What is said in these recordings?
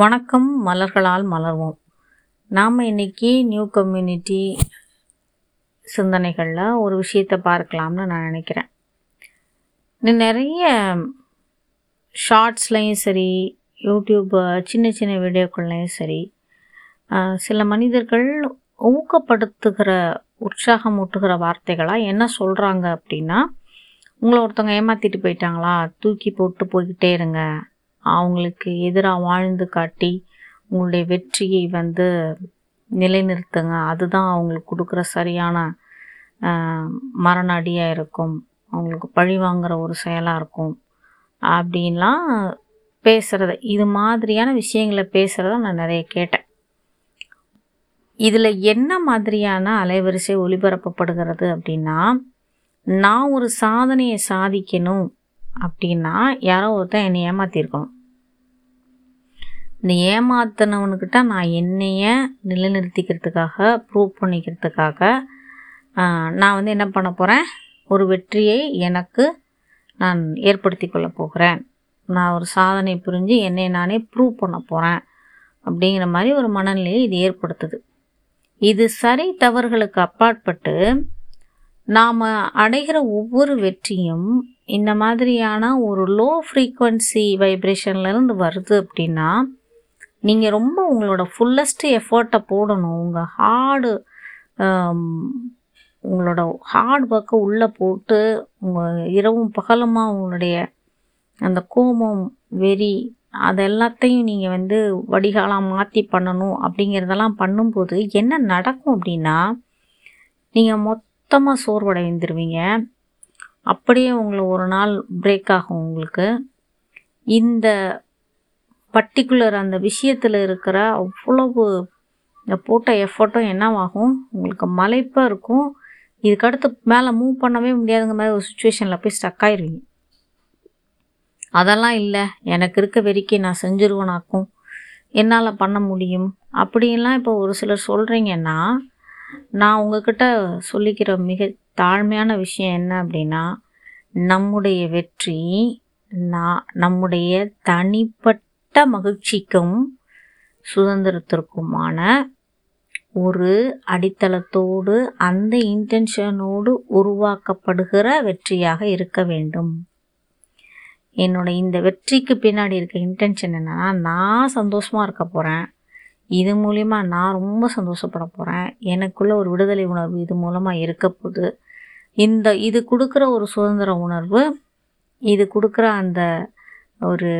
வணக்கம் மலர்களால் மலர்வோம். நாம் இன்னைக்கு நியூ கம்யூனிட்டி சிந்தனைகளில் ஒரு விஷயத்தை பார்க்கலாம்னு நான் நினைக்கிறேன். நீ நிறைய ஷார்ட்ஸ்லையும் சரி யூடியூப் சின்ன சின்ன வீடியோக்கள்லையும் சரி சில மனிதர்கள் ஊக்கப்படுத்துகிற உற்சாகமூட்டுகிற வார்த்தைகளாக என்ன சொல்கிறாங்க அப்படின்னா உங்களை ஒருத்தவங்க ஏமாற்றிட்டு போயிட்டாங்களா தூக்கி போட்டு போய்கிட்டே இருங்க. அவங்களுக்கு எதிராக வாழ்ந்து காட்டி உங்களுடைய வெற்றியை வந்து நிலைநிறுத்துங்க. அதுதான் அவங்களுக்கு கொடுக்குற சரியான மரணடியாக மரண அடியாக இருக்கும். அவங்களுக்கு பழி வாங்குற ஒரு செயலாக இருக்கும். அப்படின்லாம் பேசுகிறத இது மாதிரியான விஷயங்களை பேசுகிறத நான் நிறைய கேட்டேன். இதில் என்ன மாதிரியான அலைவரிசை ஒளிபரப்பப்படுகிறது அப்படின்னா நான் ஒரு சாதனையை சாதிக்கணும். அப்படின்னா யாரோ ஒருத்தன் என்னை ஏமாற்றிருக்கணும் இந்த ஏமாத்தினவனுக்கிட்ட நான் என்னைய நிலைநிறுத்திக்கிறதுக்காக ப்ரூவ் பண்ணிக்கிறதுக்காக நான் வந்து என்ன பண்ண போகிறேன் ஒரு வெற்றியை எனக்கு நான் ஏற்படுத்தி கொள்ள போகிறேன். நான் ஒரு சாதனை புரிஞ்சு என்னை நானே ப்ரூவ் பண்ண போகிறேன் அப்படிங்கிற மாதிரி ஒரு மனநிலையை இது ஏற்படுத்துது. இது சரி தவறுகளுக்கு அப்பாற்பட்டு நாம் அடைகிற ஒவ்வொரு வெற்றியும் இந்த மாதிரியான ஒரு லோ ஃப்ரீக்குவன்சி வைப்ரேஷன்லேருந்து வருது அப்படின்னா நீங்கள் ரொம்ப உங்களோட ஃபுல்லஸ்ட் எஃபர்ட்டை போடணும். உங்கள் ஹார்டு உங்களோட ஹார்ட் ஒர்க்கை உள்ளே போட்டு உங்கள் இரவும் பகலுமாக உங்களுடைய அந்த கோபம் வெறி அது எல்லாத்தையும் நீங்கள் வந்து வடிகாலாக மாற்றி பண்ணணும் அப்படிங்கிறதெல்லாம் பண்ணும்போது என்ன நடக்கும் அப்படின்னா நீங்கள் சுத்தமாக சோர்வடைந்துருவீங்க. அப்படியே உங்களை ஒரு நாள் பிரேக் ஆகும் உங்களுக்கு. இந்த பர்டிகுலர் அந்த விஷயத்தில் இருக்கிற அவ்வளவு இந்த போட்ட எஃபர்ட்டும் என்னவாகும்? உங்களுக்கு மலைப்பாக இருக்கும். இதுக்கடுத்து மேலே மூவ் பண்ணவே முடியாதுங்க மாதிரி ஒரு சுச்சுவேஷனில் போய் ஸ்டக் ஆயிடுவீங்க அதெல்லாம் இல்லை. எனக்கு இருக்க வரைக்கும் நான் செஞ்சுருவேனாக்கும். என்னால் பண்ண முடியும். அப்படின்லாம் இப்போ ஒரு சிலர் சொல்கிறீங்கன்னா நான் உங்ககிட்ட சொல்லிக்கிற மிக தாழ்மையான விஷயம் என்ன அப்படின்னா நம்முடைய வெற்றி நான் நம்முடைய தனிப்பட்ட மகிழ்ச்சிக்கும் சுதந்திரத்திற்குமான ஒரு அடித்தளத்தோடு அந்த இன்டென்ஷனோடு உருவாக்கப்படுகிற வெற்றியாக இருக்க வேண்டும். என்னோட இந்த வெற்றிக்கு பின்னாடி இருக்க இன்டென்ஷன் என்னன்னா நான் சந்தோஷமாக இருக்க போகிறேன் இது மூலிமா நான் ரொம்ப சந்தோஷப்பட போகிறேன் எனக்குள்ளே ஒரு விடுதலை உணர்வு இது மூலமாக இருக்க போகுது இந்த இது கொடுக்குற ஒரு சுதந்திர உணர்வு இது கொடுக்குற அந்த ஒரு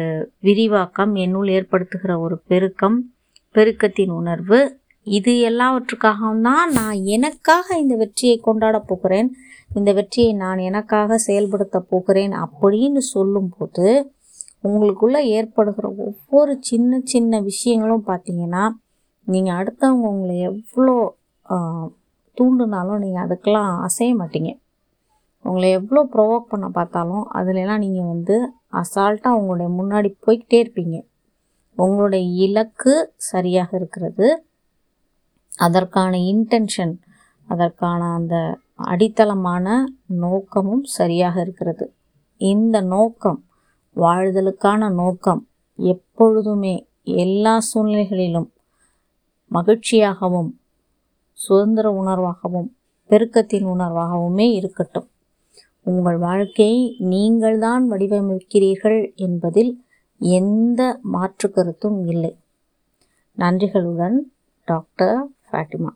விரிவாக்கம் என்னுள் ஏற்படுத்துகிற ஒரு பெருக்கம் பெருக்கத்தின் உணர்வு இது எல்லாவற்றுக்காகவும் தான் நான் எனக்காக இந்த வெற்றியை கொண்டாட போகிறேன். இந்த வெற்றியை நான் எனக்காக செயல்படுத்த போகிறேன் அப்படின்னு சொல்லும்போது உங்களுக்குள்ளே ஏற்படுகிற ஒவ்வொரு சின்ன சின்ன விஷயங்களும் பார்த்தீங்கன்னா நீங்கள் அடுத்தவங்க உங்களை எவ்வளோ தூண்டுனாலும் நீங்கள் அதுக்கெல்லாம் அசைய மாட்டீங்க. உங்களை எவ்வளோ ப்ரொவோக் பண்ண பார்த்தாலும் அதுலலாம் நீங்கள் வந்து அசால்ட்டாக உங்களுடைய முன்னாடி போய்கிட்டே இருப்பீங்க. உங்களுடைய இலக்கு சரியாக இருக்கிறது. அதற்கான இன்டென்ஷன் அதற்கான அந்த அடித்தளமான நோக்கமும் சரியாக இருக்கிறது. இந்த நோக்கம் வாழ்தலுக்கான நோக்கம் எப்பொழுதுமே எல்லா சூழ்நிலைகளிலும் மகிழ்ச்சியாகவும் சுதந்திர உணர்வாகவும் பெருக்கத்தின் உணர்வாகவுமே இருக்கட்டும். உங்கள் வாழ்க்கையை நீங்கள்தான் வடிவமைக்கிறீர்கள் என்பதில் எந்த மாற்று கருத்தும் இல்லை. நன்றிகளுடன் டாக்டர் ஃபாட்டிமா